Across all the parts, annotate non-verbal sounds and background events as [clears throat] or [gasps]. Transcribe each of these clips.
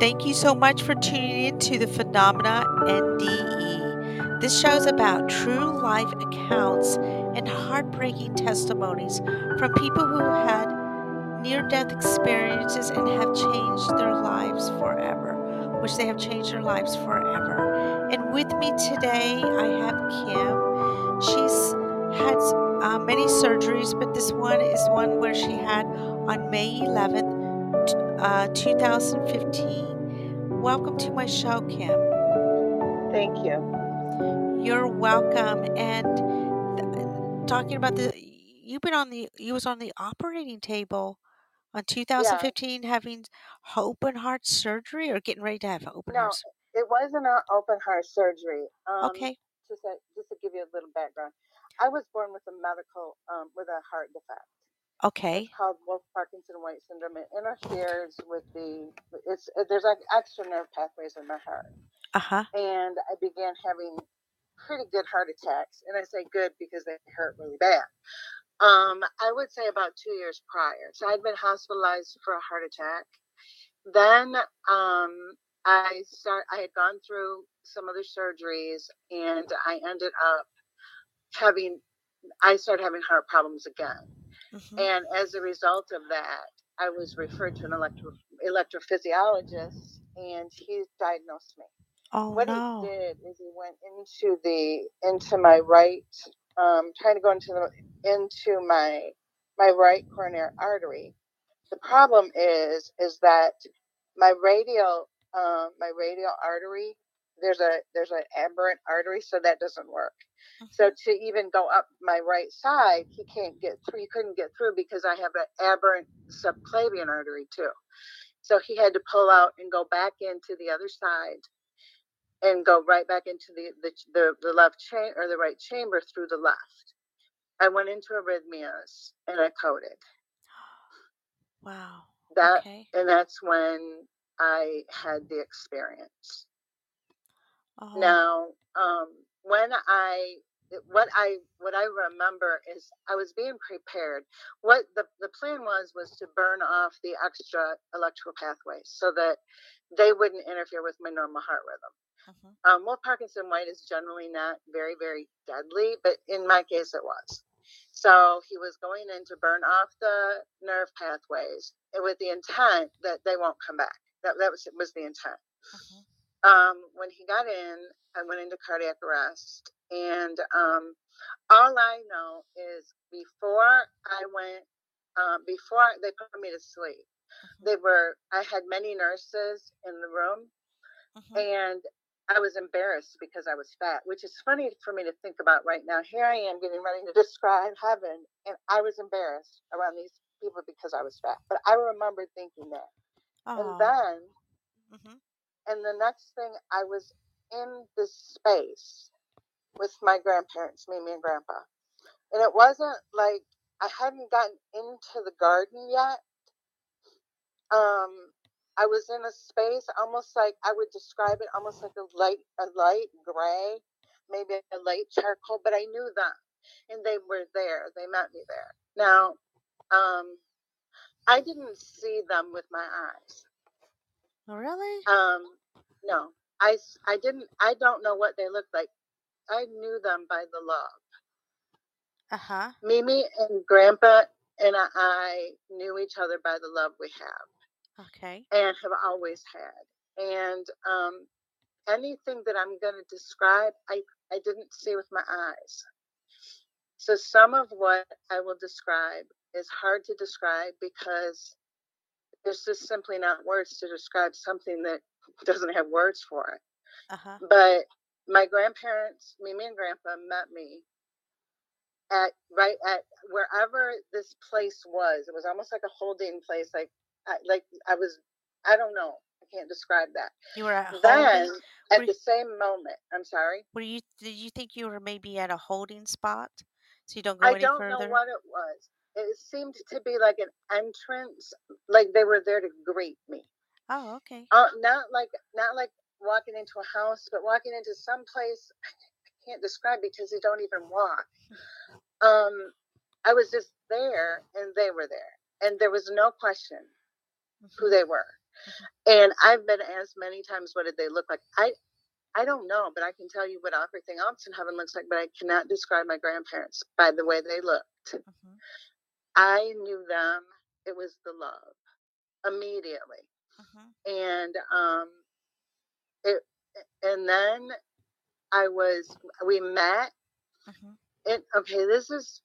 Thank you so much for tuning in to the Phenomena NDE. This show is about true life accounts and heartbreaking testimonies from people who had near death experiences and have changed their lives forever, which they have changed their lives forever. And with me today, I have Kim. She's had uh, many surgeries, but this one is one where she had on May 11th, t- uh, 2015. Welcome to my show, Kim. Thank you. You're welcome. And th- talking about the, you've been on the, you was on the operating table on Yeah. 2015 having open heart surgery or getting ready to have open No, heart. s- it wasn't an open heart surgery. Um, Okay. just to, just to give you a little background, I was born with a medical um, with a heart defect. Okay. Called Wolff Parkinson White syndrome. It interferes with the it's uh, there's like extra nerve pathways in my heart, Uh huh. and I began having pretty good heart attacks. And I say good because they hurt really bad. Um, I would say about two years prior. So I'd been hospitalized for a heart attack. Then um, I start. I had gone through some other surgeries, and I ended up having. I started having heart problems again, hmm and as a result of that, I was referred to an electro electrophysiologist, and he diagnosed me. Oh What no. he did is he went into the into my right, um, trying to go into the into my my right coronary artery. The problem is is that my radial um, my radial artery there's a there's an aberrant artery, so that doesn't work. So Mhm. to even go up my right side, he can't get through. He couldn't get through because I have an aberrant subclavian artery too. So he had to pull out and go back into the other side and go right back into the the the, the left chamber or the right chamber through the left. I went into arrhythmias and I coded. [gasps] Wow. That Okay. and that's when I had the experience. Oh. Now, um, when I what I what I remember is I was being prepared. What the the plan was was to burn off the extra electrical pathways so that they wouldn't interfere with my normal heart rhythm. Mhm. Um, well, Parkinson White is generally not very very deadly, but in my case it was. So he was going in to burn off the nerve pathways with the intent that they won't come back. That that was was the intent. Mhm. Um, when he got in, I went into cardiac arrest, and um, all I know is before I went, um, before they put me to sleep, Mhm. they were. I had many nurses in the room, Mhm. and I was embarrassed because I was fat, which is funny for me to think about right now. Here I am getting ready to [laughs] describe heaven, and I was embarrassed around these people because I was fat. But I remember thinking that, and Oh. then Mhm. And the next thing I was in this space with my grandparents, Mimi and Grandpa. And it wasn't like I hadn't gotten into the garden yet. Um, I was in a space almost like I would describe it almost like a light a light gray, maybe a light charcoal, but I knew them and they were there. They met me there. Now, um, I didn't see them with my eyes. Oh, really? Um, no, I, I didn't, I don't know what they looked like. I knew them by the love. Uh huh. Mimi and Grandpa and I knew each other by the love we have Okay. and have always had. And um, anything that I'm going to describe, I, I didn't see with my eyes. So some of what I will describe is hard to describe because there's just simply not words to describe something that doesn't have words for it. Uh huh. But my grandparents, Mimi and Grandpa, met me at right at wherever this place was. It was almost like a holding place, like I, like I was. I don't know. I can't describe that. You were at Then holding. at Were, the same moment, I'm sorry. were you? Did you think you were maybe at a holding spot, so you don't go I any don't know what it was. It seemed to be like an entrance, like they were there to greet me. Oh, okay. Uh, not like not like walking into a house, but walking into some place I can't describe because they don't even walk. Um, I was just there, and they were there, and there was no question who Mhm. they were. And I've been asked many times, what did they look like? I I don't know, but I can tell you what everything else in heaven looks like, but I cannot describe my grandparents by the way they looked. Mhm. I knew them. It was the love immediately. Mhm. And um it and then I was we met Mhm. and okay, this is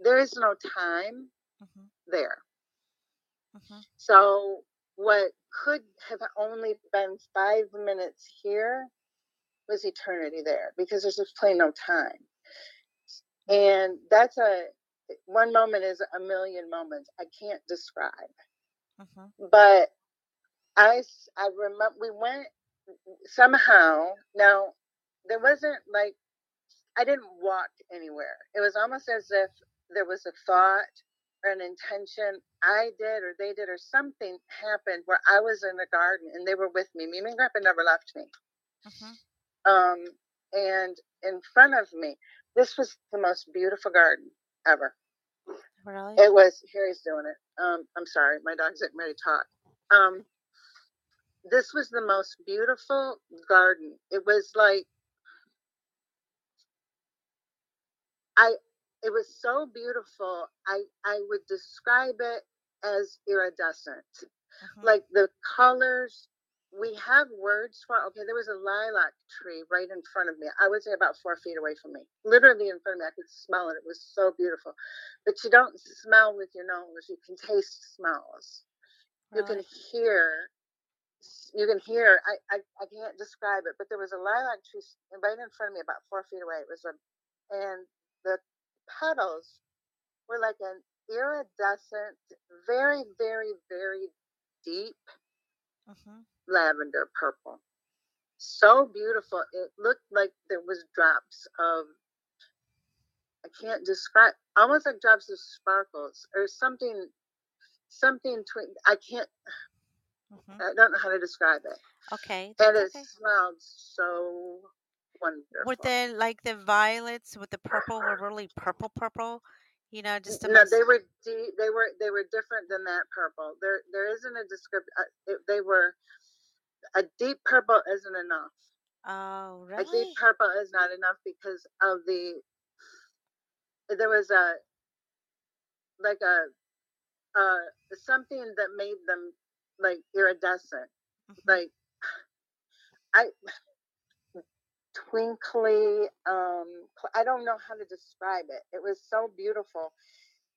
there is no time Mhm. there. So what could have only been five minutes here was eternity there because there's just plain no time. And that's a one moment is a million moments. I can't describe. Mhm. But I remember we went somehow. Now there wasn't like I didn't walk anywhere. It was almost as if there was a thought or an intention I did or they did or something happened where I was in the garden and they were with me. Mimi and Grandpa never left me. Mhm. Um, and in front of me, this was the most beautiful garden ever. Really? It was Harry's doing it. Um, I'm sorry, my dog's getting ready to talk. Um, this was the most beautiful garden. It was like I it was so beautiful. I I would describe it as iridescent. Mhm. Like the colors we have words for okay, there was a lilac tree right in front of me. I would say about four feet away from me. Literally in front of me. I could smell it. It was so beautiful. But you don't smell with your nose, you can taste smells. You can hear you can hear I, I i can't describe it but there was a lilac tree right in front of me about four feet away it was a and the petals were like an iridescent very very very deep Mhm. Lavender purple so beautiful it looked like there was drops of i can't describe almost like drops of sparkles or something something i can't Mhm. i don't know how to describe it Okay, and it okay. smelled so wonderful Were the like the violets with the purple were really purple purple? You know, just no, most they were de- they were they were different than that purple. There there isn't a description. Uh, they were a deep purple isn't enough. Oh, really? A deep purple is not enough because of the there was a like a uh something that made them like iridescent, Mhm. like I twinkly. Um, I don't know how to describe it. It was so beautiful.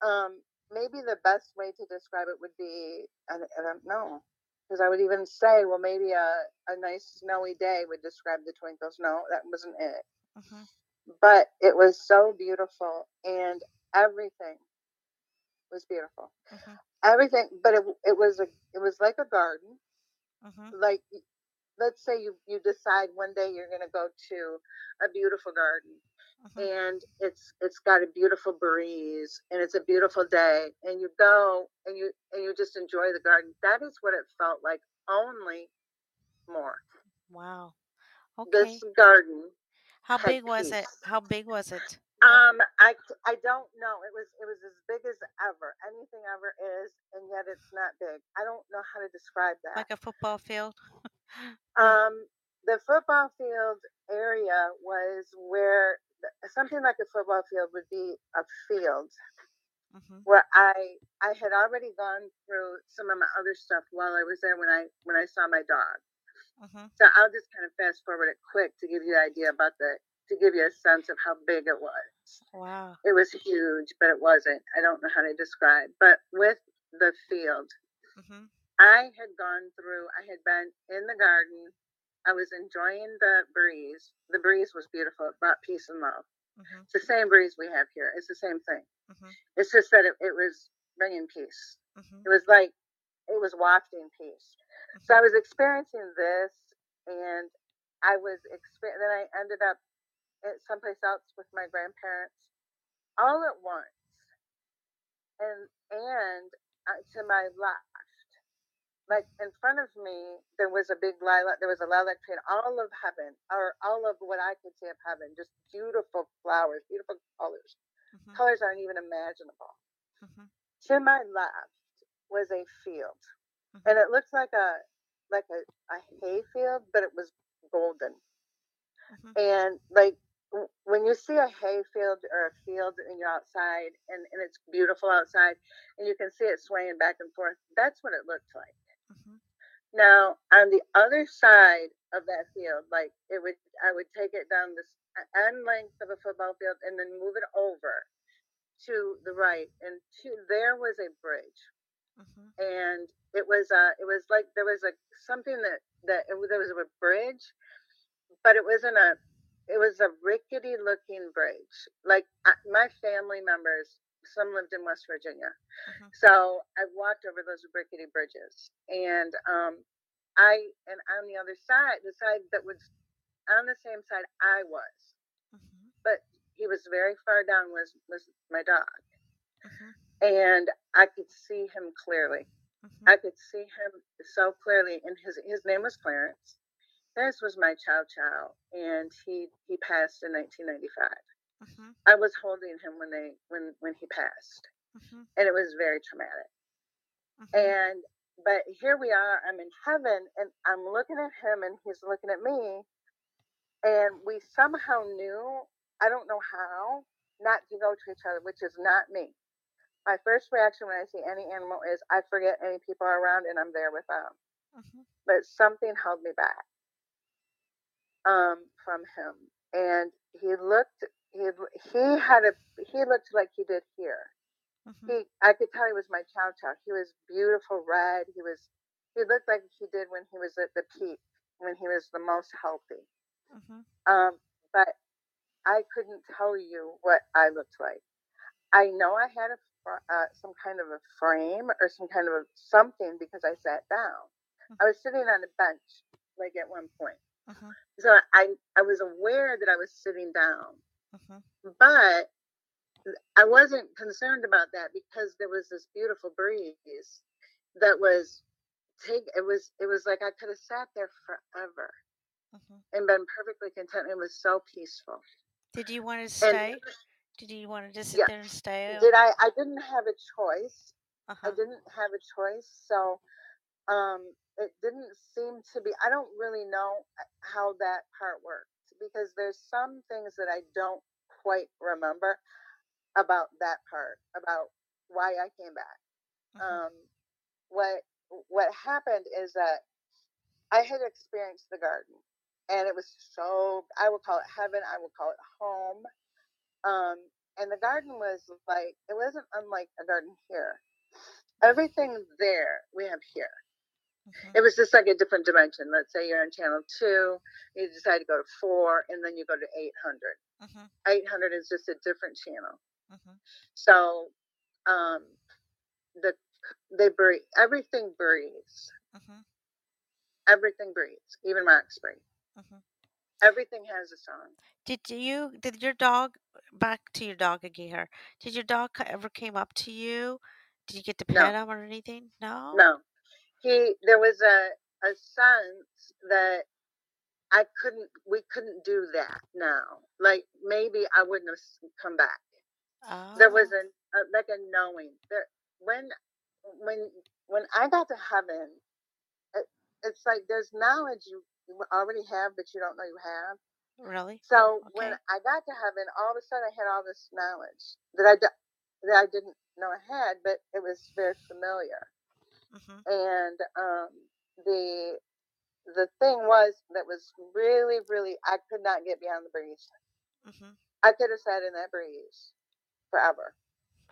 Um, maybe the best way to describe it would be I, I don't know because I would even say, well, maybe a, a nice snowy day would describe the twinkles. No, that wasn't it. Mhm. But it was so beautiful, and everything was beautiful. Mhm. Everything, but it it was a it was like a garden. Mhm. Like let's say you you decide one day you're going to go to a beautiful garden Mhm. and it's it's got a beautiful breeze and it's a beautiful day and you go and you and you just enjoy the garden that is what it felt like only more Wow. Okay. this garden How big was it? How big was it? Um i i don't know it was it was as big as ever anything ever is and yet it's not big i don't know how to describe that like a football field? [laughs] Um, the football field area was where something like a football field would be a field Mhm. where I I had already gone through some of my other stuff while I was there when I when I saw my dog. Mhm. So I'll just kind of fast forward it quick to give you an idea about the to give you a sense of how big it was. Wow. It was huge, but it wasn't. I don't know how to describe. But with the field, Mhm. I had gone through, I had been in the garden. I was enjoying the breeze. The breeze was beautiful. It brought peace and love. Mhm. It's the same breeze we have here. It's the same thing. Mhm. It's just that it, it was bringing peace. Mhm. It was like, it was wafting peace. So I Mhm. was experiencing this and I was, exper- then I ended up at someplace else with my grandparents all at once. And, and uh, to my left, like in front of me, there was a big lilac. There was a lilac tree, and all of heaven, or all of what I could see of heaven, just beautiful flowers, beautiful colors. Mhm. Colors aren't even imaginable. Mhm. To my left was a field, Mhm. and it looked like a like a, a hay field, but it was golden. Mhm. And like when you see a hay field or a field and you're outside and, and it's beautiful outside and you can see it swaying back and forth, that's what it looked like. Now on the other side of that field, like it would, I would take it down this end length of a football field and then move it over to the right, and to there was a bridge, Mhm. and it was uh, it was like there was a something that that it, there was a bridge, but it wasn't a, it was a rickety looking bridge. Like I, my family members, some lived in West Virginia, Mhm. so I walked over those rickety bridges, and um, I and on the other side, the side that was on the same side I was, Mhm. but he was very far down was was my dog, Mhm. and I could see him clearly. Mhm. I could see him so clearly, and his his name was Clarence. This was my chow chow, and he he passed in 1995. Mhm. I was holding him when they when when he passed, Mhm. and it was very traumatic. Mhm. And but here we are. I'm in heaven, and I'm looking at him, and he's looking at me, and we somehow knew. I don't know how not to go to each other, which is not me. My first reaction when I see any animal is I forget any people are around, and I'm there with them. Mhm. But something held me back um, from him, and he looked. He he had a he looked like he did here. Mhm. He I could tell he was my chow chow. He was beautiful red. He was he looked like he did when he was at the peak, when he was the most healthy. Mhm. Um, but I couldn't tell you what I looked like. I know I had a uh, some kind of a frame or some kind of a something because I sat down. I was sitting on a bench, like at one point. Mhm. So I I was aware that I was sitting down, Mhm. but I wasn't concerned about that because there was this beautiful breeze that was take. It was it was like I could have sat there forever Mhm. and been perfectly content. It was so peaceful. Did you want to And stay? Did you want to just sit yeah, there and stay? did I? I didn't have a choice. Uh I didn't have a choice. So um, it didn't seem to be. I don't really know how that part worked because there's some things that I don't quite remember about that part about why I came back. Mhm. Um, what what happened is that I had experienced the garden, and it was so I would call it heaven. I would call it home. Um, and the garden was like it wasn't unlike a garden here. Everything there we have here. Mhm. It was just like a different dimension. Let's say you're on channel two, you decide to go to four, and then you go to 800. Mhm. 800 is just a different channel. Mhm. So, um, the they breathe. Everything breathes. Mhm. Everything breathes. Even rocks breathe. Mhm. Everything has a song. Did you? Did your dog? Back to your dog again. Here. Did your dog ever came up to you? Did you get to No, pet him or anything? No. no. He there was a a sense that I couldn't. We couldn't do that now. Like maybe I wouldn't have come back. There was ah. Oh. a, a like a knowing. There when when when I got to heaven, it, it's like there's knowledge you you already have but you don't know you have. Really? So when I got to heaven, all of a sudden I had all this knowledge that I that I didn't know I had, but it was very familiar. Mhm. And um, the the thing was that was really really I could not get beyond the breeze. Mm-hmm. I could have sat in that breeze forever.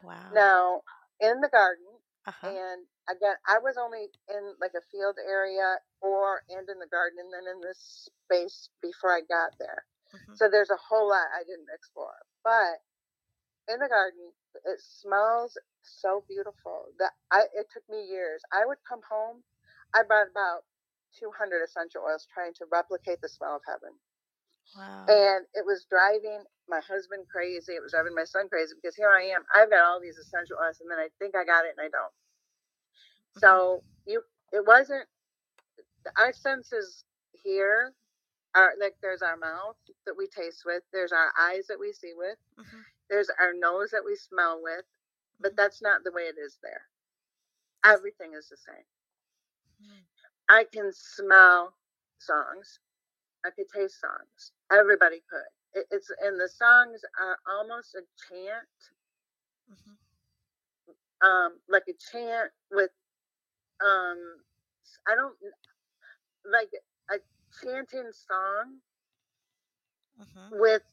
Wow. Now in the garden, Uh huh. and again I was only in like a field area or and in the garden, and then in this space before I got there. Mhm. So there's a whole lot I didn't explore. But in the garden, it smells so beautiful that I it took me years. I would come home. I brought about 200 essential oils trying to replicate the smell of heaven. Wow. And it was driving my husband crazy. It was driving my son crazy because here I am. I've got all these essential oils and then I think I got it and I don't. So you it wasn't our senses here are like there's our mouth that we taste with, there's our eyes that we see with, Mhm. There's our nose that we smell with, but Mhm. that's not the way it is there. Everything is the same. Mm. I can smell songs. I could taste songs. Everybody could. It, it's and the songs are almost a chant, mm-hmm. um, like a chant with, um, I don't like a chanting song mm-hmm. with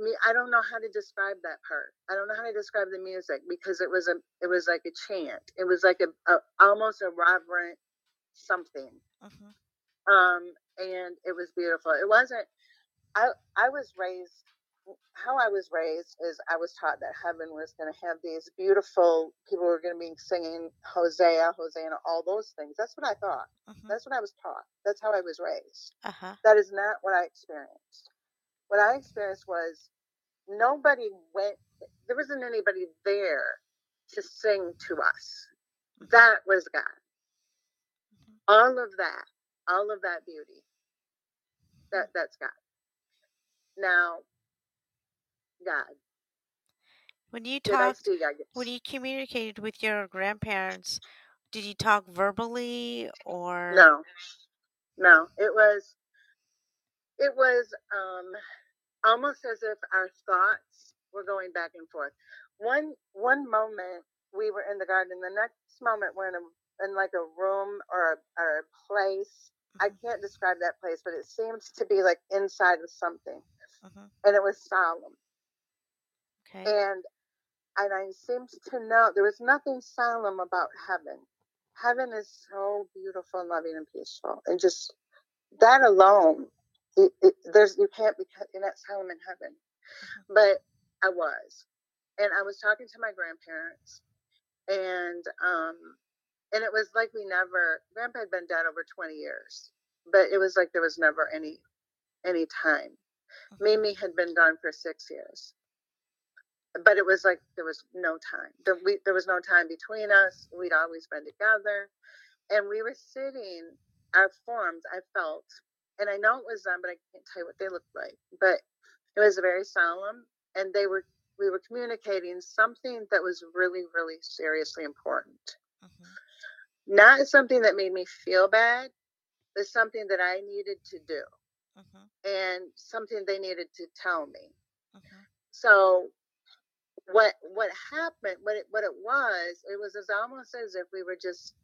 me. I don't know how to describe that part. I don't know how to describe the music because it was a, it was like a chant. It was like a, a almost a reverent something. Mm-hmm. Um, and it was beautiful. It wasn't. I I was raised. How I was raised is I was taught that heaven was going to have these beautiful people who were going to be singing Hosea, Hosanna, all those things. That's what I thought. Uh-huh. That's what I was taught. That's how I was raised. Uh-huh. That is not what I experienced. What I experienced was nobody went. There wasn't anybody there to sing to us. Mm-hmm. That was God. Mm-hmm. All of that, all of that beauty that that's God. Now, God. When you talked, when you communicated with your grandparents, did you talk verbally or no? No, it was it was um, almost as if our thoughts were going back and forth. One one moment we were in the garden, the next moment we're in a in like a room or a, or a place I can't describe that place, but it seems to be like inside of something. Uh-huh. And it was solemn. Okay. And and I seemed to know there was nothing solemn about heaven. Heaven is so beautiful and loving and peaceful. And just that alone, it, it, there's you can't be you're not in heaven. Uh-huh. But I was. And I was talking to my grandparents and um and it was like we never grandpa had been dead over 20 years but it was like there was never any any time mm-hmm. mimi had been gone for six years but it was like there was no time there, we, there was no time between us we'd always been together and we were sitting our forms i felt and i know it was them but i can't tell you what they looked like but it was very solemn and they were we were communicating something that was really really seriously important mm-hmm not something that made me feel bad, but something that I needed to do uh-huh. and something they needed to tell me. Uh-huh. So what what happened what it what it was it was as almost as if we were just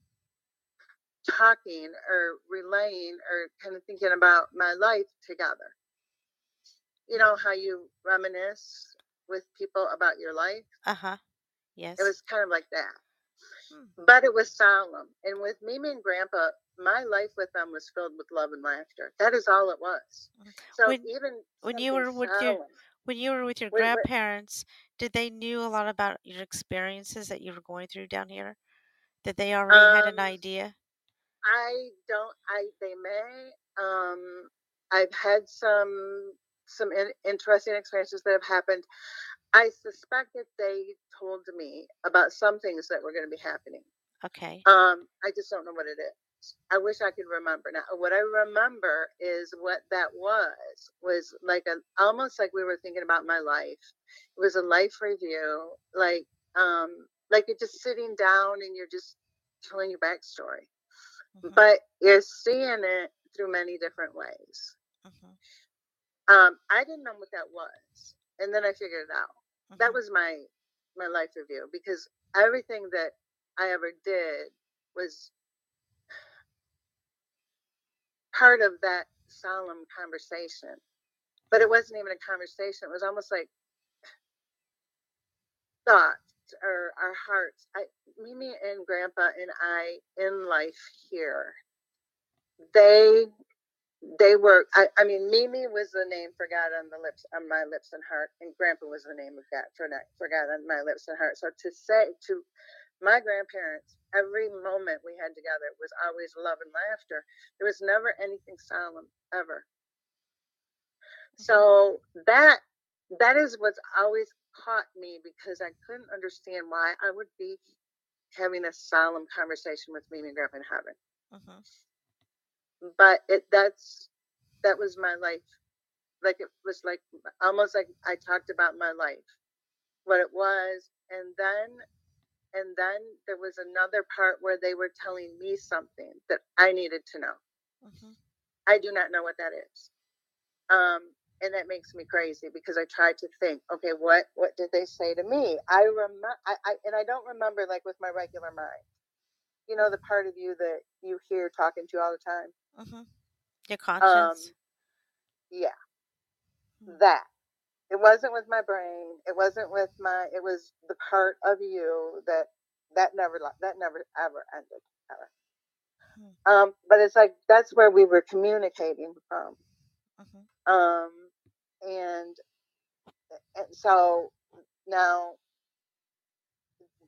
talking or relaying or kind of thinking about my life together you know how you reminisce with people about your life uh-huh yes it was kind of like that Hmm. But it was solemn. And with Mimi and Grandpa, my life with them was filled with love and laughter. That is all it was. Mm. So when, even when you were with solemn, your when you were with your grandparents, did they knew a lot about your experiences that you were going through down here? Did they already um, had an um, idea? I don't. I they may. Um, I've had some some in, interesting experiences that have happened. I suspect that they told me about some things that were going to be happening. Okay. Um, I just don't know what it is. I wish I could remember now. What I remember is what that was was like a almost like we were thinking about my life. It was a life review, like um, like you're just sitting down and you're just telling your backstory, mm-hmm. but you're seeing it through many different ways. Mm-hmm. Um, I didn't know what that was, and then I figured it out that mm-hmm. was my my life review because everything that I ever did was part of that solemn conversation. But it wasn't even a conversation. It was almost like thoughts or our hearts. I, Mimi and Grandpa and I in life here, they they were I, I, mean mimi was the name for god on the lips on my lips and heart and grandpa was the name of god for, for god on my lips and heart. So to say to my grandparents every moment we had together was always love and laughter. There was never anything solemn ever. Mm-hmm. So that that is what's always caught me because i couldn't understand why i would be having a solemn conversation with mimi and grandpa in heaven uh-huh but it that's that was my life like it was like almost like i talked about my life what it was and then and then there was another part where they were telling me something that I needed to know. hmm I do not know what that is. Um, and that makes me crazy because I tried to think, okay, what what did they say to me? I remember, I, I and I don't remember like with my regular mind. You know, the part of you that you hear talking to all the time. hmm Your Um, conscience. yeah, Hmm. that. It wasn't with my brain. It wasn't with my. It was the part of you that that never that never ever ended ever. Hmm. Um, but it's like that's where we were communicating from. hmm Um, and and so now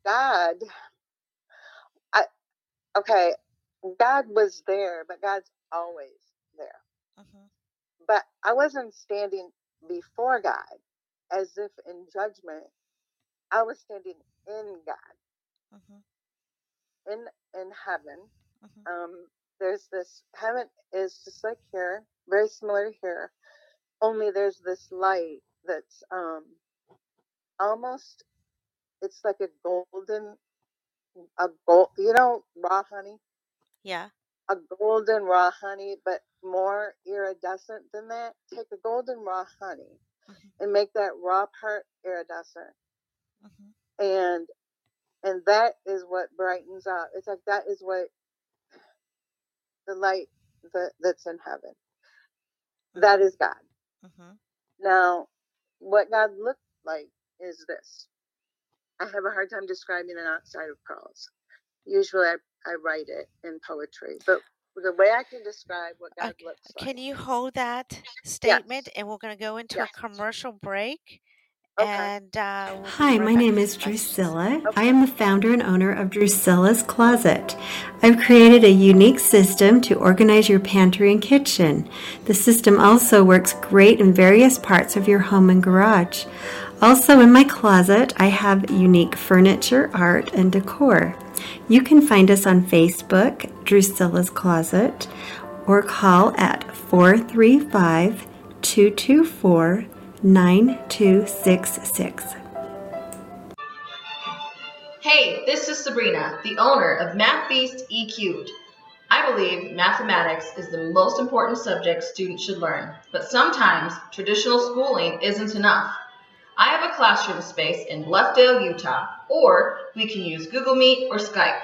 God, I okay, God was there, but God's always there. hmm But I wasn't standing before God as if in judgment. I was standing in God, hmm in in heaven. hmm Um, there's this heaven is just like here, very similar to here. Only there's this light that's um almost it's like a golden a gold you know raw honey? Yeah. a golden raw honey but more iridescent than that? Take a golden raw honey hmm and make that raw part iridescent. Hmm and and that is what brightens up it's like that is what the light that, that's in heaven. That is god hmm now what god looked like is this i have a hard time describing it outside of prose usually i, I write it in poetry but the way i can describe what god Okay. looks like. Can you hold that statement? yes And we're going to go into yes a commercial break, okay and uh, Hi, my name is some messages. Drusilla. I am the founder and owner of Drusilla's Closet. I've created a unique system to organize your pantry and kitchen. The system also works great in various parts of your home and garage. Also, in my closet, I have unique furniture, art, and decor. You can find us on Facebook, Drusilla's Closet, or call at 435 224 9266. Hey, this is Sabrina, the owner of Math Beast E Cubed. I believe mathematics is the most important subject students should learn, but sometimes traditional schooling isn't enough. I have a classroom space in Bluffdale, Utah, or we can use Google Meet or Skype.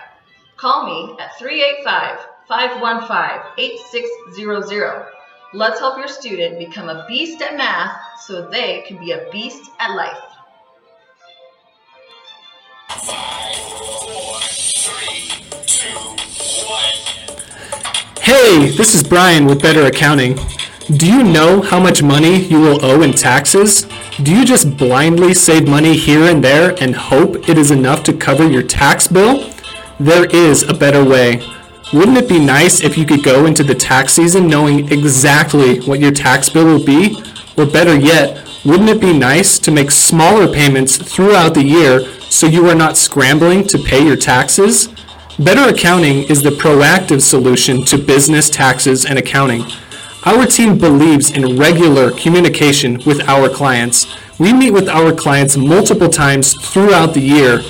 Call me at 385 515 8600. Let's help your student become a beast at math so they can be a beast at life. Hey, this is Brian with Better Accounting. Do you know how much money you will owe in taxes? Do you just blindly save money here and there and hope it is enough to cover your tax bill? There is a better way. Wouldn't it be nice if you could go into the tax season knowing exactly what your tax bill will be? Or better yet, wouldn't it be nice to make smaller payments throughout the year so you are not scrambling to pay your taxes? Better Accounting is the proactive solution to business taxes and accounting. Our team believes in regular communication with our clients. We meet with our clients multiple times throughout the year.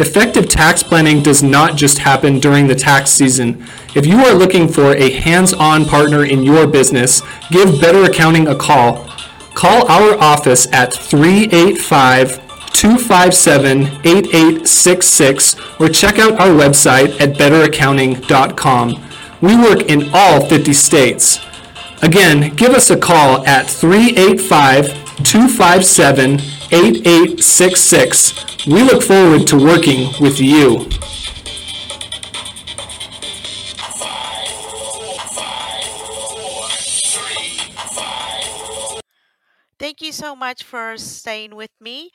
Effective tax planning does not just happen during the tax season. If you are looking for a hands-on partner in your business, give Better Accounting a call. Call our office at 385 257 8866 or check out our website at betteraccounting.com. We work in all 50 states. Again, give us a call at 385 257 8866. We look forward to working with you. Thank you so much for staying with me.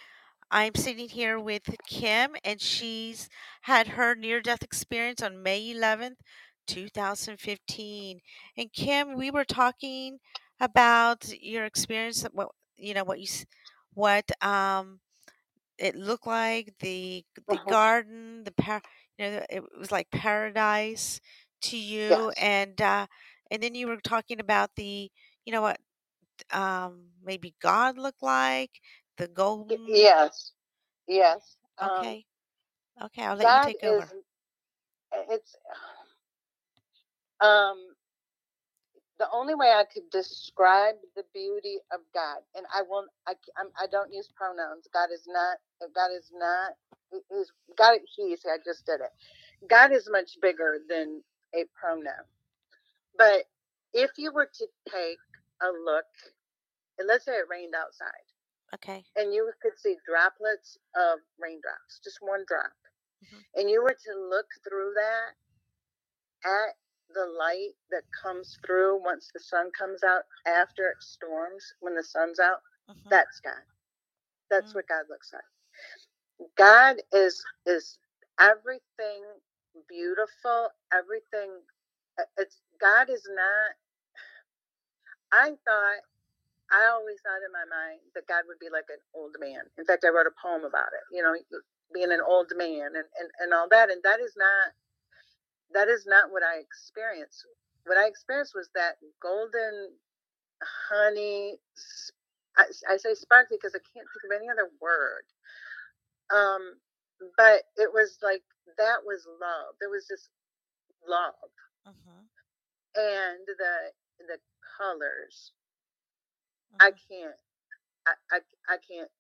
I'm sitting here with Kim, and she's had her near death experience on May 11th, 2015. And Kim, we were talking about your experience, what you know, what you, what um, it looked like, the the uh-huh. garden, the par, you know, it was like paradise to you, yes and uh, and then you were talking about the, you know, what um maybe God looked like, the golden. yes yes um Okay. Okay, I'll let you take over. is it's um the only way I could describe the beauty of God, and I won't, I, I'm, I don't use pronouns. God is not, God is not, is God, he, see, I just did it. God is much bigger than a pronoun. But if you were to take a look, and let's say it rained outside, Okay. and you could see droplets of raindrops, just one drop, Mhm. and you were to look through that at the light that comes through once the sun comes out after it storms, when the sun's out, Mhm. that's God. That's Mm. what God looks like. God is is everything beautiful, everything. uh, It's God is not. I thought I always thought in my mind that God would be like an old man. In fact, I wrote a poem about it. You know, being an old man and and, and all that. And that is not that is not what I experienced. What I experienced was that golden honey. I say sparkly because I can't think of any other word. Um, but it was like that was love. There was this love, Mhm. and the the colors. I Mhm. can't. I, I, I can't.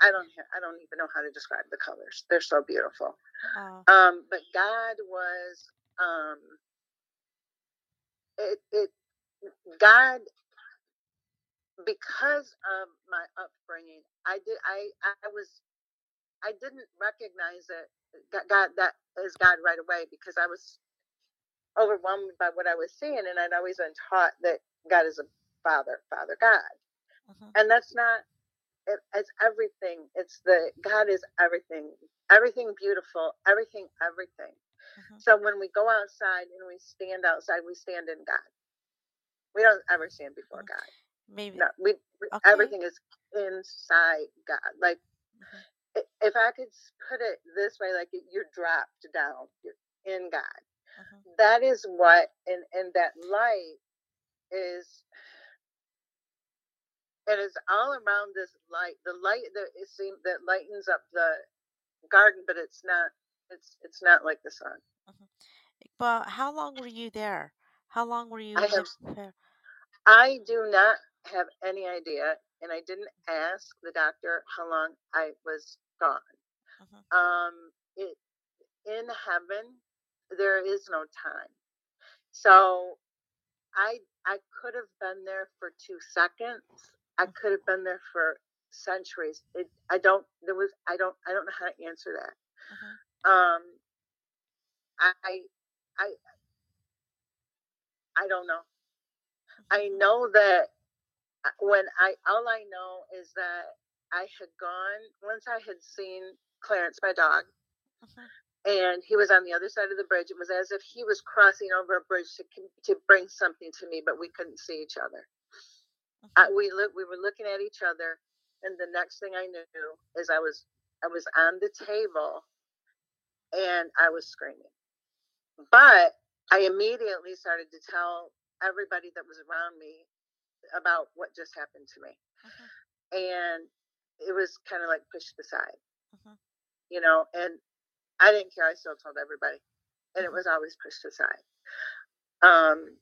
I don't. ha- I don't even know how to describe the colors. They're so beautiful. Oh. Um, but God was. Um, it. It. God because of my upbringing, I did. I. I was. I didn't recognize it. God, God that is God right away because I was overwhelmed by what I was seeing, and I'd always been taught that God is a Father, Father God, Mhm. and that's not. It, it's everything. It's the God is everything, everything beautiful, everything, everything. Mhm. So when we go outside and we stand outside, we stand in God. We don't ever stand before Mhm. God. Maybe. No, we, we Okay. everything is inside God. Like Mhm. if I could put it this way, like you're dropped down, you're in God. Mhm. That is what, and and that light is. It is all around this light. The light that it seems that lightens up the garden, but it's not. It's it's not like the sun. Well, how long were you there? How long were you I have fair? I do not have any idea, and I didn't ask the doctor how long I was gone. Mhm. Um, it in heaven there is no time, so I I could have been there for two seconds. I Mhm. could have been there for centuries. It I don't there was I don't I don't know how to answer that. Um, I I I don't know. I know that uh, when I all I know is that I had gone once I had seen Clarence, my dog, Mhm. and he was on the other side of the bridge. It was as if he was crossing over a bridge to to bring something to me, but we couldn't see each other. I, Mhm. we look we were looking at each other, and the next thing I knew is I was I was on the table, and I was screaming. But I immediately started to tell everybody that was around me about what just happened to me. Mhm. and it was kind of like pushed aside, Mhm. you know. And I didn't care. I still told everybody, and it Mhm. was always pushed aside. Um,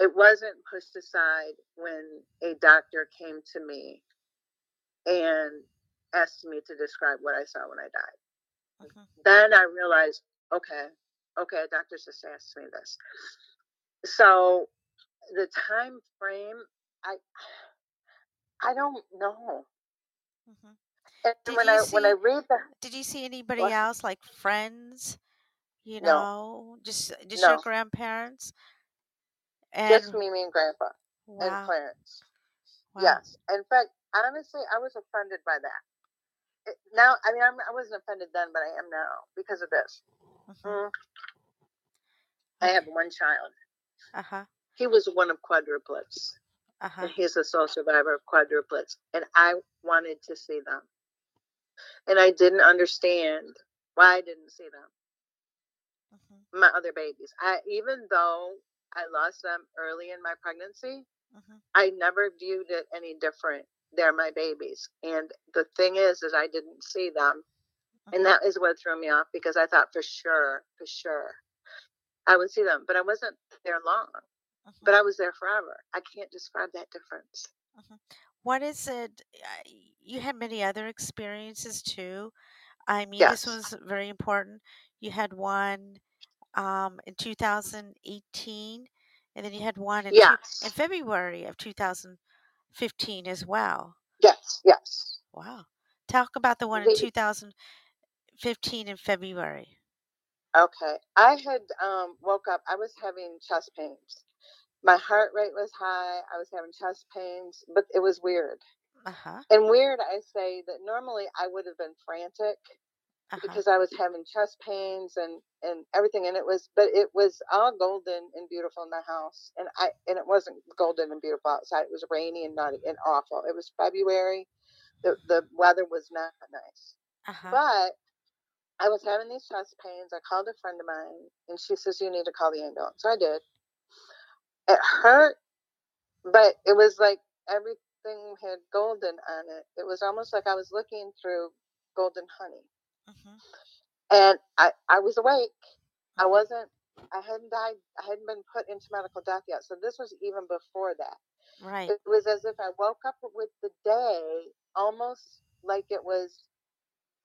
it wasn't pushed aside when a doctor came to me and asked me to describe what I saw when I died. Mhm. Then I realized, okay, okay, a doctor just asked me this. So the time frame, I, I don't know. Mhm. And Did when you I when I see? read the Did you see anybody what? else like friends? You No, know, just just your no, grandparents just and me, me and Grandpa. and wow, Clarence. wow. Yes. In fact, honestly, I was offended by that. It, now, I mean, I'm, I wasn't offended then, but I am now because of this. Mhm. Mm, I have one child. Uh huh. He was one of quadruplets, Uh huh. and he's a sole survivor of quadruplets. And I wanted to see them, and I didn't understand why I didn't see them. Mhm. My other babies. I even though I lost them early in my pregnancy, Mhm. I never viewed it any different. They're my babies, and the thing is, is I didn't see them And that is what threw me off because I thought for sure, for sure, I would see them. But I wasn't there long, Mhm. but I was there forever. I can't describe that difference. What is it? You had many other experiences too. I mean, this was very important. You had one um, in 2018, and then you had one in, two, in February of 2015 as well. Yes. Yes. Wow. Talk about the one in 2015 in February. Okay. I had um, woke up. I was having chest pains. My heart rate was high. I was having chest pains, but it was weird. Uh huh. And weird, I say that normally I would have been frantic Uh huh. because I was having chest pains and and everything, and it was, but it was all golden and beautiful in the house, and I and it wasn't golden and beautiful outside. It was rainy and nutty and awful. It was February. The the weather was not nice. Uh huh. But I was having these chest pains. I called a friend of mine, and she says, You need to call the ambulance. So I did. It hurt, but it was like everything had golden on it. It was almost like I was looking through golden honey. Hmm And I, I was awake. I Mhm. wasn't, I hadn't died, I hadn't been put into medical death yet. So this was even before that. Right. It was as if I woke up with the day almost like it was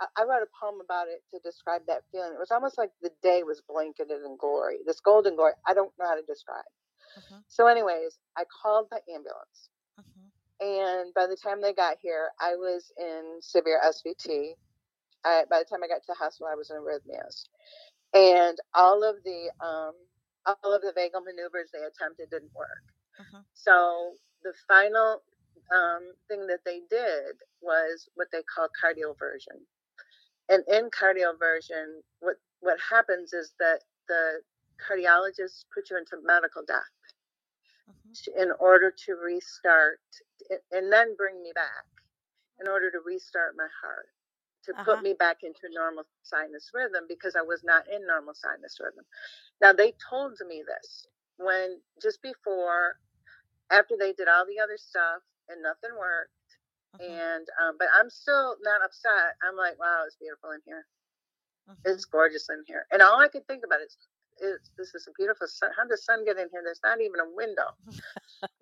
I- I wrote a poem about it to describe that feeling. It was almost like the day was blanketed in glory, this golden glory. I don't know how to describe. hmm So, anyways, I called the ambulance, hmm and by the time they got here, I was in severe SVT. I, by the time I got to the hospital, I was in arrhythmias, and all of the um, all of the vagal maneuvers they attempted didn't work. hmm So the final um, thing that they did was what they call cardioversion. And in cardioversion, what what happens is that the cardiologists put you into medical death hmm to- in order to restart and then bring me back in order to restart my heart to Uh-huh. put me back into normal sinus rhythm because I was not in normal sinus rhythm. Now they told me this when just before after they did all the other stuff and nothing worked hmm and um, but I'm still not upset. I'm like, wow, it's beautiful in here. It's gorgeous in here. And all I could think about is, is this is a beautiful sun. How does sun get in here? There's not even a window.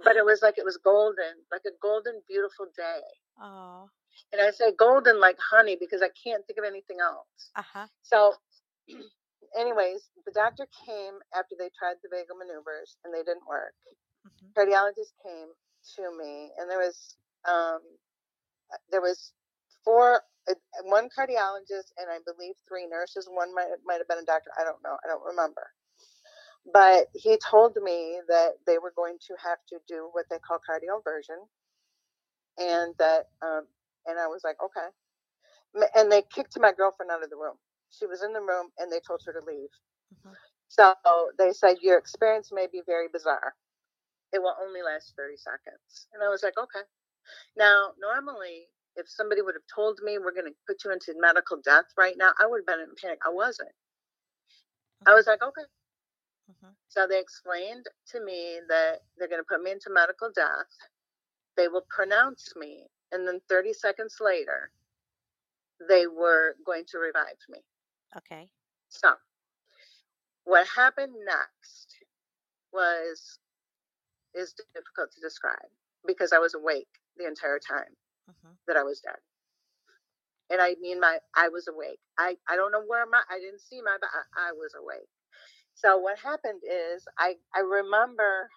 but it [laughs] was like it was golden, like a golden, beautiful day. Oh. And I say golden like honey because I can't think of anything else. Uh huh. So, [clears throat] anyways, the doctor came after they tried the vagal maneuvers and they didn't work. hmm Cardiologist came to me, and there was um, there was four, uh, one cardiologist, and I believe three nurses. One might might have been a doctor. I don't know. I don't remember. But he told me that they were going to have to do what they call cardioversion, and that um, and I was like, okay. And they kicked my girlfriend out of the room. She was in the room, and they told her to leave. hmm So they said, Your experience may be very bizarre. It will only last 30 seconds. And I was like, Okay. Now, normally, if somebody would have told me we're going to put you into medical death right now, I would have been in panic. I wasn't. I was like, Okay. hmm So they explained to me that they're going to put me into medical death. They will pronounce me. And then 30 seconds later, they were going to revive me. Okay. So, what happened next was is difficult to describe because I was awake the entire time hmm that I was dead. And I mean my I was awake. I I don't know where my I didn't see my but I, I was awake. So what happened is I I remember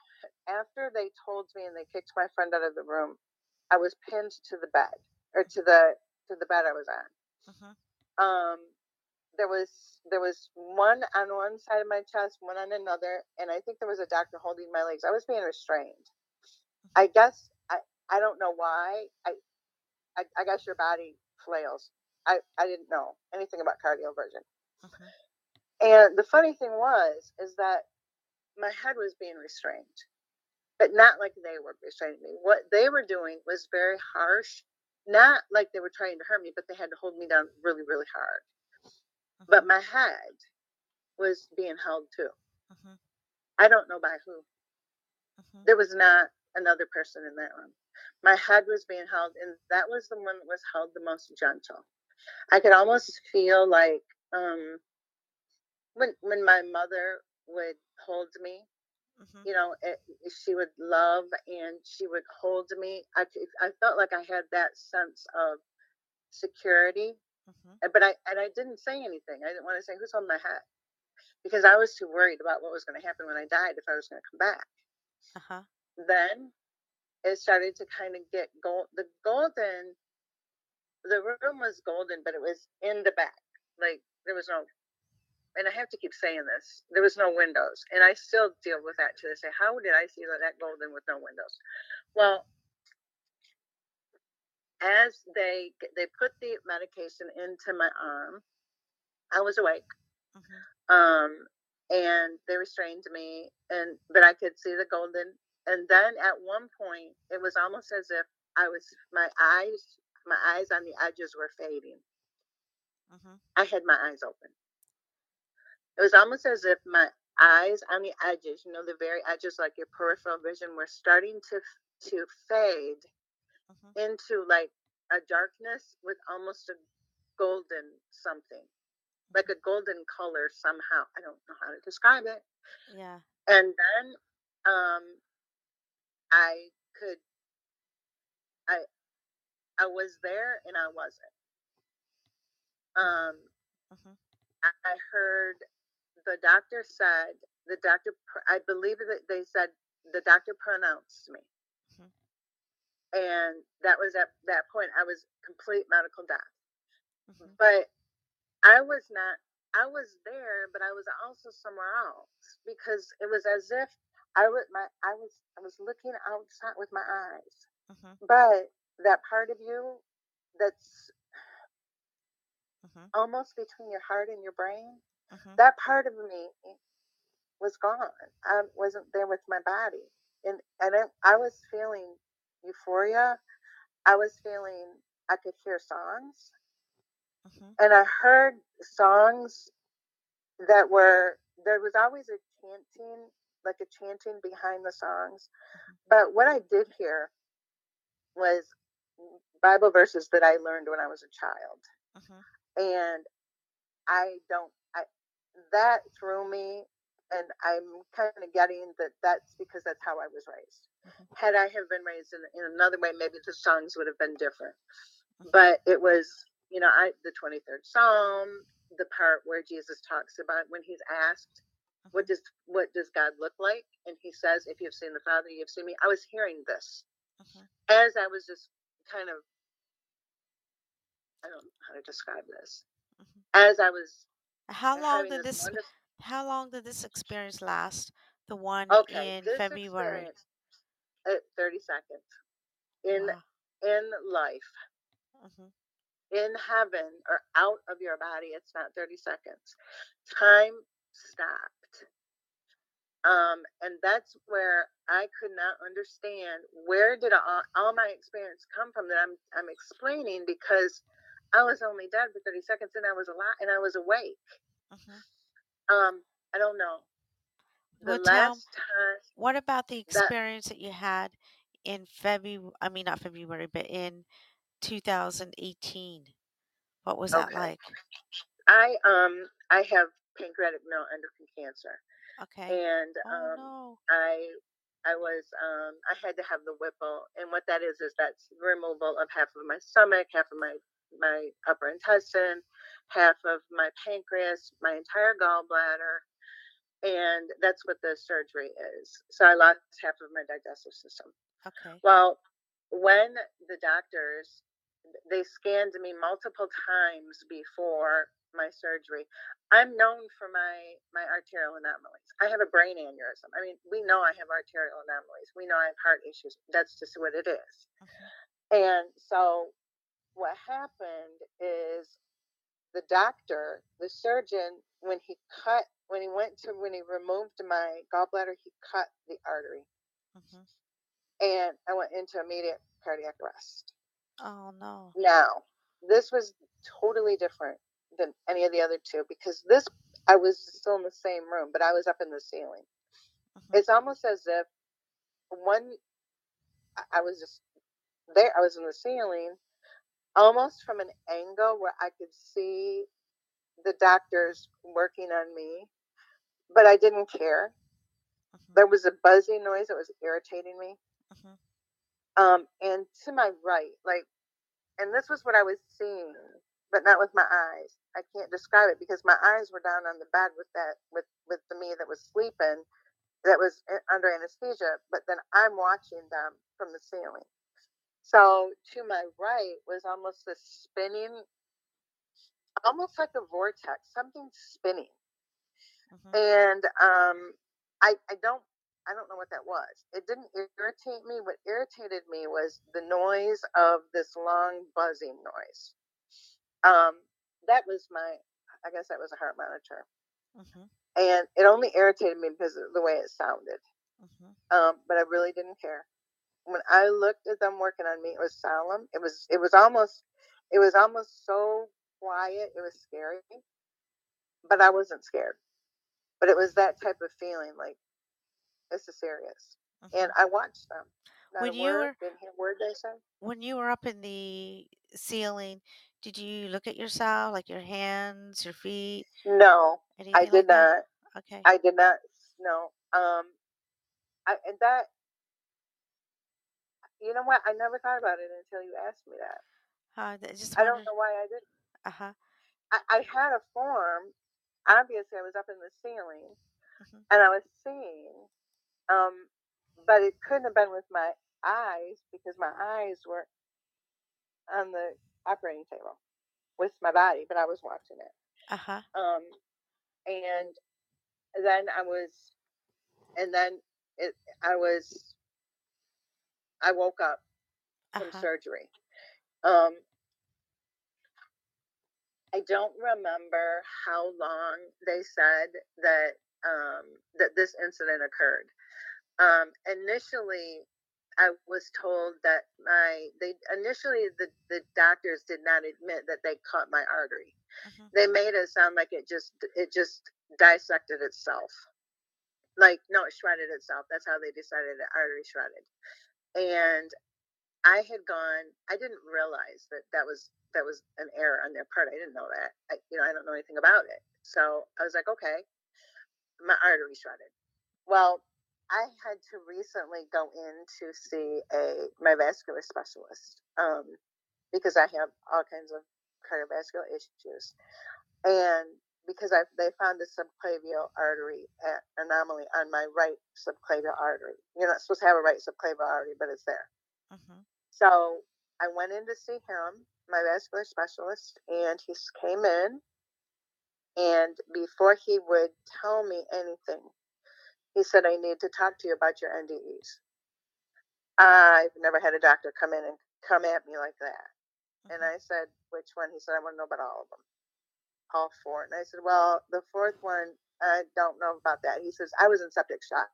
after they told me and they kicked my friend out of the room, I was pinned to the bed or to the to the bed I was on. Hmm um there was there was one on one side of my chest one on another and i think there was a doctor holding my legs. I was being restrained. I guess i i don't know why i i, I guess your body flails. I i didn't know anything about cardioversion. Hmm and the funny thing was is that my head was being restrained but not like they were restraining me what they were doing was very harsh not like they were trying to hurt me but they had to hold me down really really hard but my head was being held too. hmm I don't know by who. hmm There was not another person in that room. My head was being held, and that was the one that was held the most gentle. I could almost feel like um, when when my mother would hold me, hmm you know, it, she would love and she would hold me. I I felt like I had that sense of security, hmm uh, but I and I didn't say anything. I didn't want to say who's on my hat because I was too worried about what was going to happen when I died if I was going to come back. Uh-huh. Then it started to kind of get gold. The golden, the room was golden, but it was in the back. Like there was no, and I have to keep saying this. There was no windows, and I still deal with that to this day. How did I see that, that golden with no windows? Well, as they they put the medication into my arm, I was awake. hmm um, and they restrained me, and but I could see the golden. And then at one point, it was almost as if I was my eyes, my eyes on the edges were fading. hmm I had my eyes open. It was almost as if my eyes on the edges, you know, the very edges, like your peripheral vision, were starting to to fade hmm into like a darkness with almost a golden something, like a golden color somehow. I don't know how to describe it. Yeah. and then um i could i i was there and i wasn't um hmm i, I heard the doctor said the doctor i believe that they said the doctor pronounced me. Mhm. and that was at that point i was complete medical death. Hmm but i was not i was there but i was also somewhere else because it was as if i was my i was i was looking outside with my eyes. Hmm but that part of you that's hmm almost between your heart and your brain hmm that part of me was gone. I wasn't there with my body. And and it, i was feeling euphoria. I was feeling i could hear songs. Hmm and I heard songs that were there was always a chanting, like a chanting behind the songs. But what I did hear was Bible verses that I learned when I was a child, hmm and I don't. That threw me, and I'm kind of getting that that's because that's how I was raised. Mhm. Had I have been raised in, in another way, maybe the songs would have been different. Mhm. But it was, you know, I the 23rd Psalm, the part where Jesus talks about when he's asked, "What does what does God look like?" and he says, "If you've seen the Father, you've seen me." I was hearing this Mhm. as I was just kind of, I don't know how to describe this. Mhm. As I was How long having did this this wonderful, how long did this experience last? The one okay, in this February. experience at 30 seconds in Wow. in life hmm in heaven or out of your body it's not 30 seconds time stopped um and that's where i could not understand where did all, all my experience come from that i'm i'm explaining because i was only dead for 30 seconds and i was alive and i was awake hmm um i don't know the Well, last time what about the experience that you had in February? I mean, not February, but in 2018. What was that like? i um i have pancreatic neuroendocrine cancer Okay. and Oh um no. I I was um I had to have the Whipple, and what that is is that's removal of half of my stomach, half of my my upper intestine, half of my pancreas, my entire gallbladder, and that's what the surgery is. So I lost half of my digestive system. Okay. Well, when the doctors they scanned me multiple times before my surgery. I'm known for my my arterial anomalies. I have a brain aneurysm. I mean, we know I have arterial anomalies. We know I have heart issues. That's just what it is. Mhm. And so what happened is the doctor, the surgeon, when he cut, when he went to, when he removed my gallbladder, he cut the artery, Mhm. and I went into immediate cardiac arrest. Oh no. Now, this was totally different than any of the other two because this, I was still in the same room, but I was up in the ceiling. Mhm. It's almost as if one, I was just there, I was in the ceiling, almost from an angle where I could see the doctors working on me, but I didn't care. Mhm. There was a buzzing noise that was irritating me. Mhm. Um, and to my right, like, and this was what I was seeing, but not with my eyes. I can't describe it because my eyes were down on the bed with that, with with the me that was sleeping, that was under anesthesia. But then I'm watching them from the ceiling. So to my right was almost a spinning, almost like a vortex, something spinning. Mhm. and um, I I don't I don't know what that was. It didn't irritate me. What irritated me was the noise of this long buzzing noise. Um, that was my I guess that was a heart monitor, Mhm. and it only irritated me because of the way it sounded. Mhm. Um, but I really didn't care. When I looked at them working on me, it was solemn. It was it was almost it was almost so quiet. It was scary, but I wasn't scared. But it was that type of feeling, like this is serious. And Mhm. I watched them. Not When you word, were didn't hear a word they said. when you were up in the ceiling, did you look at yourself, like your hands, your feet, No, I anything like did that? not. Okay. I did not. No. Um, I and that you know what? I never thought about it until you asked me that. Uh, just I don't know why I didn't. Uh huh. I, I had a form. Obviously, I was up in the ceiling Mhm. and I was seeing, um, but it couldn't have been with my eyes because my eyes were on the operating table with my body, but I was watching it. Uh huh. Um, and then I was, and then it, I was, I woke up from huh. surgery. Um, I don't remember how long they said that um, that this incident occurred. Um, initially, I was told that my they initially the, the doctors did not admit that they cut my artery. Mhm. They made it sound like it just it just dissected itself. Like no, it shredded itself. That's how they decided the artery shredded. And I had gone. I didn't realize that that was that was an error on their part. I didn't know that. I, you know, I don't know anything about it. So I was like, okay, my artery shredded. Well, I had to recently go in to see a my vascular specialist um, because I have all kinds of cardiovascular issues, and because I they found a subclavian artery anomaly on my right subclavian artery. You're not supposed to have a right subclavian artery, but it's there. Mhm. So I went in to see him, my vascular specialist, and he came in. And before he would tell me anything, he said, I need to talk to you about your NDEs. I've never had a doctor come in and come at me like that. And Mhm. I said, Which one? He said, I want to know about all of them, all four. And I said, Well, the fourth one, I don't know about that. He says, I was in septic shock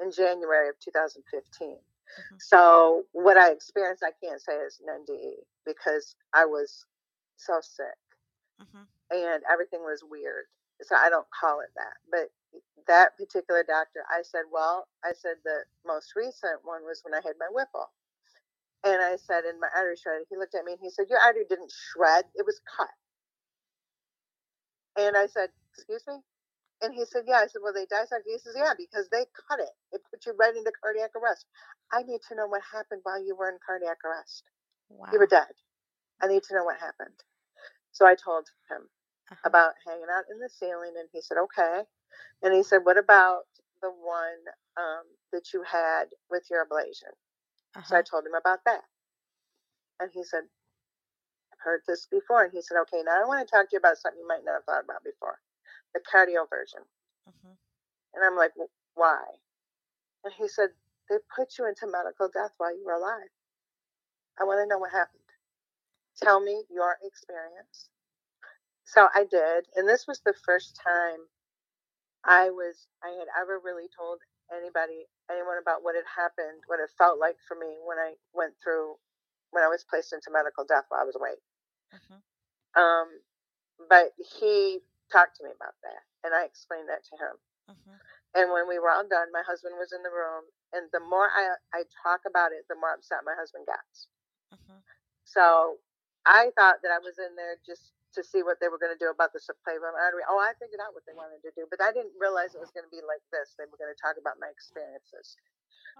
in January of 2015. Mhm. So what I experienced, I can't say is an NDE because I was so sick Mhm. and everything was weird. So I don't call it that. But that particular doctor, I said, well, I said the most recent one was when I had my Whipple. And I said, in my artery shredded, he looked at me and he said, your artery didn't shred, it was cut. And I said, excuse me? And he said, yeah. I said, well, they dissected. He says, yeah, because they cut it. It put you right into cardiac arrest. I need to know what happened while you were in cardiac arrest. Wow. You were dead. I need to know what happened. So I told him Uh-huh. about hanging out in the ceiling, and he said, okay. And he said, what about the one um, that you had with your ablation? So I Uh-huh. told him about that. And he said, heard this before. And he said, okay, now I want to talk to you about something you might not have thought about before the cardioversion. Mhm. And I'm like, why? And he said, they put you into medical death while you were alive. I want to know what happened. Tell me your experience. So I did. And this was the first time I was, I had ever really told anybody, anyone about what had happened, what it felt like for me when I went through, when I was placed into medical death while I was awake. Mhm. Um, but he talked to me about that, and I explained that to him. Mhm. And when we were all done, my husband was in the room, and the more I, I talk about it, the more upset my husband gets. Mhm. So I thought that I was in there just to see what they were going to do about the subclavian artery. Oh, I figured out what they wanted to do, but I didn't realize it was going to be like this. They were going to talk about my experiences.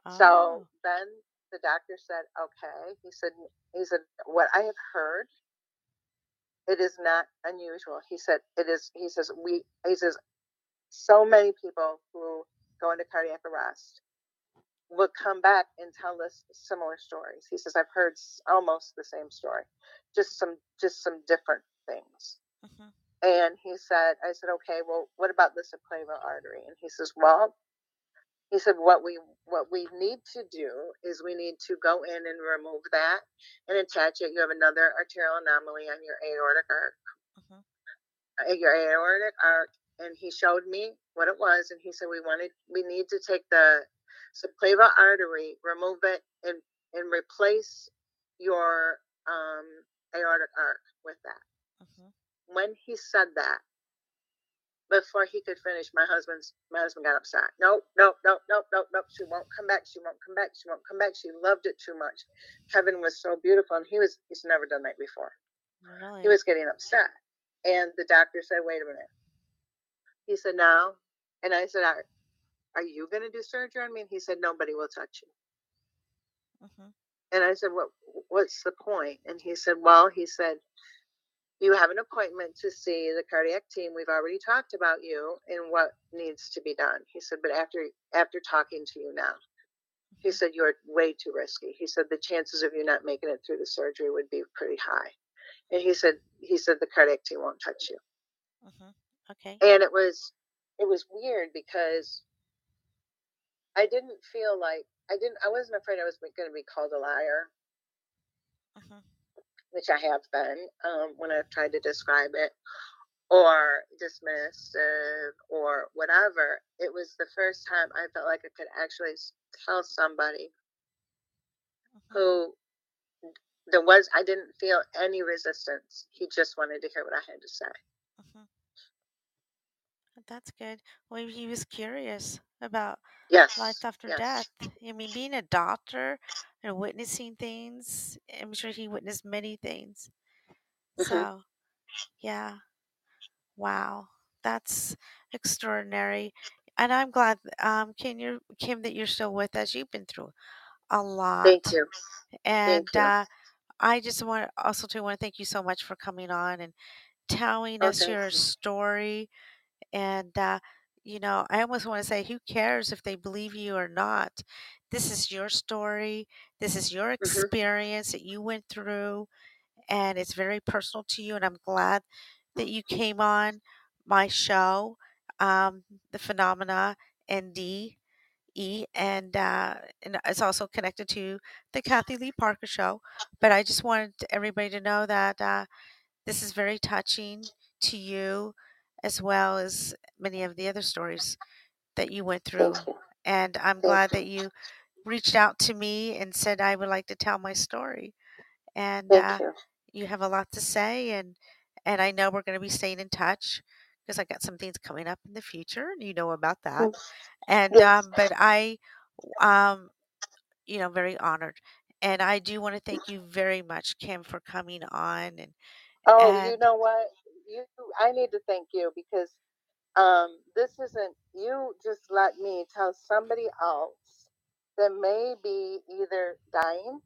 So Oh. then the doctor said, "Okay." He said, "He said what I have heard, it is not unusual." He said, "It is." He says, "We." He says, "So many people who go into cardiac arrest will come back and tell us similar stories." He says, "I've heard almost the same story, just some just some different things." Mhm. And he said, I said, okay, well, what about the subclavian artery? And he says, well, he said, what we what we need to do is we need to go in and remove that and attach it. You have another arterial anomaly on your aortic arc, Mhm. uh, your aortic arc. And he showed me what it was, and he said, we wanted, we need to take the subclavian artery, remove it, and and replace your um, aortic arc with that Mhm. when he said that, before he could finish, my husband's my husband got upset. Nope, nope, nope, nope, nope, nope. She won't come back. She won't come back. She won't come back. She loved it too much. Heaven was so beautiful, and he was he's never done that before. Really? He was getting upset, and the doctor said, "Wait a minute." He said, "No," and I said, "Are, are you going to do surgery on me?" And he said, "Nobody will touch you." Mhm. And I said, "What? What's the point?" And he said, "Well," he said, "You have an appointment to see the cardiac team. We've already talked about you and what needs to be done." He said, "But after after talking to you now, he said you're way too risky." He said the chances of you not making it through the surgery would be pretty high. And he said he said the cardiac team won't touch you. Mm-hmm. Okay. And it was it was weird because I didn't feel like I didn't I wasn't afraid I was going to be called a liar. Mhm. Which I have been um, when I've tried to describe it, or dismissive, or whatever. It was the first time I felt like I could actually tell somebody Mhm. who there was, I didn't feel any resistance. He just wanted to hear what I had to say. Mhm. That's good. Well, he was curious about Yes. life after yes. death. I mean, being a doctor and witnessing things, I'm sure he witnessed many things. Mhm. So, yeah. Wow. That's extraordinary. And I'm glad, um, Kim, you're, Kim, that you're still with us. You've been through a lot. Thank you. And you. uh, I just want also to want to thank you so much for coming on and telling Oh, us thank your you. story. And uh, you know, I almost want to say, who cares if they believe you or not? This is your story. This is your Mhm. experience that you went through, and it's very personal to you. And I'm glad that you came on my show, um, the Phenomena ND. E and uh, and it's also connected to the Kathy Lee Parker show. But I just wanted everybody to know that uh, this is very touching to you, as well as many of the other stories that you went through. And I'm glad that you reached out to me and said I would like to tell my story. And uh, you. you have a lot to say, and and I know we're going to be staying in touch because I got some things coming up in the future, and you know about that. And um, but I, um, you know, very honored, and I do want to thank you very much, Kim, for coming on and Oh, you know what? You, I need to thank you because um, this isn't you. Just let me tell somebody else that may be either dying,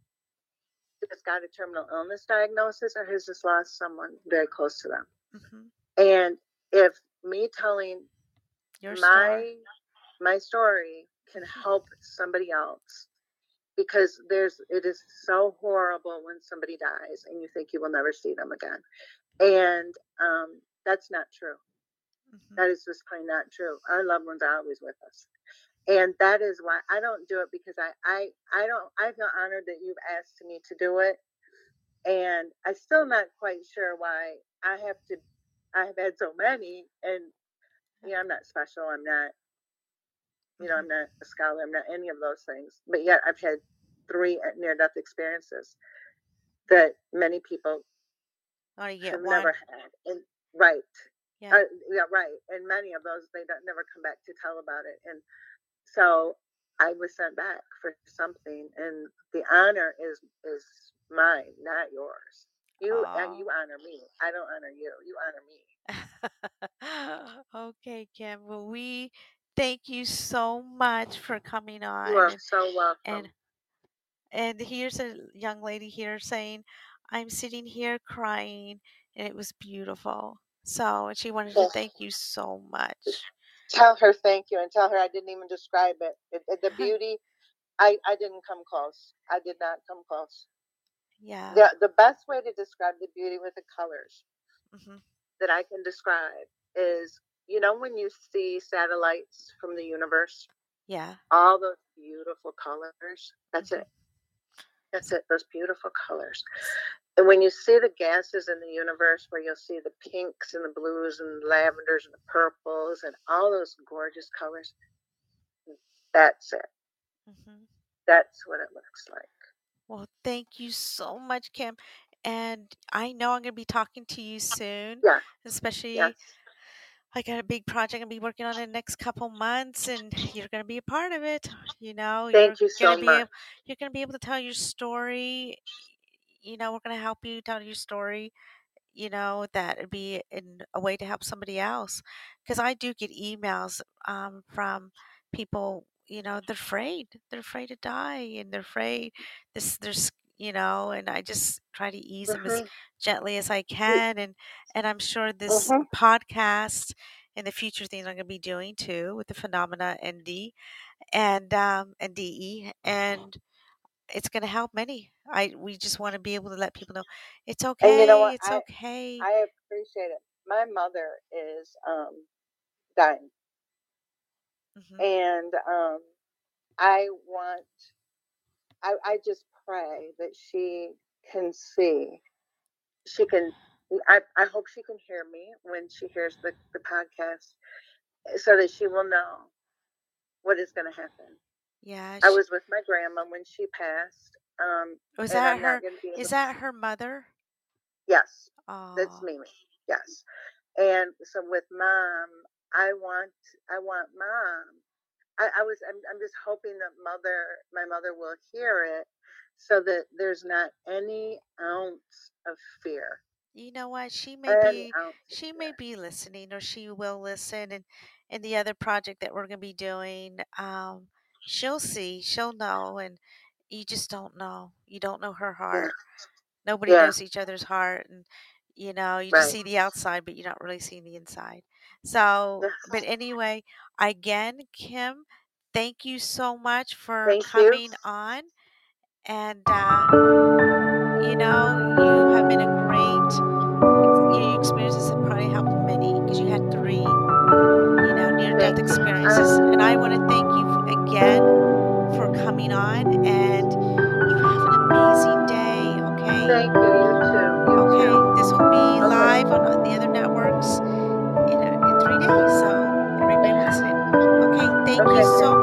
that's got a terminal illness diagnosis, or has just lost someone very close to them. mhm, And if me telling your my story. my story can help somebody else because there's it is so horrible when somebody dies and you think you will never see them again and um, that's not true. Mhm, that is just plain not true. Our loved ones are always with us. And that is why i don't do it because i i i don't i feel honored that you've asked me to do it. And i'm still not quite sure why i have to i have had so many and you know i'm not special i'm not you know mhm. i'm not a scholar i'm not any of those things. But yet i've had three near death experiences that many people To get have one? never had and right Yeah. uh, yeah right and many of those they don't never come back to tell about it and so i was sent back for something and the honor is is mine not yours You and you honor me. I don't honor you. You honor me. [laughs] okay, Kim. Well, we thank you so much for coming on. You are so welcome. and and here's a young lady here saying, "I'm sitting here crying, and it was beautiful." So, and she wanted to thank you so much. Tell her thank you and tell her I didn't even describe it. it, it- the [laughs] beauty, I, I didn't come close. I did not come close. Yeah. The, the best way to describe the beauty with the colors hmm that I can describe is you know, when you see satellites from the universe, Yeah. all those beautiful colors, that's Mhm. it. That's it, those beautiful colors. And when you see the gases in the universe, where you'll see the pinks and the blues and lavenders and the purples and all those gorgeous colors, that's it. Mm-hmm. That's what it looks like. Well, thank you so much, Kim. And I know I'm going to be talking to you soon, Yeah, especially yes. I got a big project I'm gonna be working on in the next couple months, and you're gonna be a part of it. You know, you're Thank you gonna so be much. able, you're gonna be able to tell your story. You know, we're gonna help you tell your story. You know, that would be in a way to help somebody else. Because I do get emails um, from people. You know, they're afraid. They're afraid to die, and they're afraid. This, there's, you know, and I just try to ease them as hmm gently as I can, and and I'm sure this hmm podcast and the future things I'm going to be doing too with the phenomena ND and um, and DE, and it's going to help many. I we just want to be able to let people know it's And you know what? it's I okay. I appreciate it. My mother is um dying, hmm and um I want I I just pray that she can see she can I, I hope she can hear me when she hears the, the podcast so that she will know what is going to happen. Yeah, I was with my grandma when she passed, um, was that I'm her? not going to be able Is that her mother? Yes, that's Oh, Mimi. Yes. And so with mom, I want I want mom. I, I was I'm, I'm just hoping that mother my mother will hear it so that there's not any ounce of fear. you know what? She may Any be she may be listening, or she will listen, and and the other project that we're going to be doing, um, she'll see, she'll know, and you just don't know. You don't know her Yeah. heart. Nobody Yeah. knows each other's heart, and you know, you just see the outside, but you're not really seeing the inside. So, but anyway, again, Kim, thank you so much for Thank you. coming on, and, uh, you know, you have been a great, your experiences have probably helped many because you had three, you know, near death experiences. And I want to thank you again for coming on. And you have an amazing day, okay? Thank you. You too. Okay. This will be live on the other networks in, three days. So everybody listen. Okay. Thank okay. you so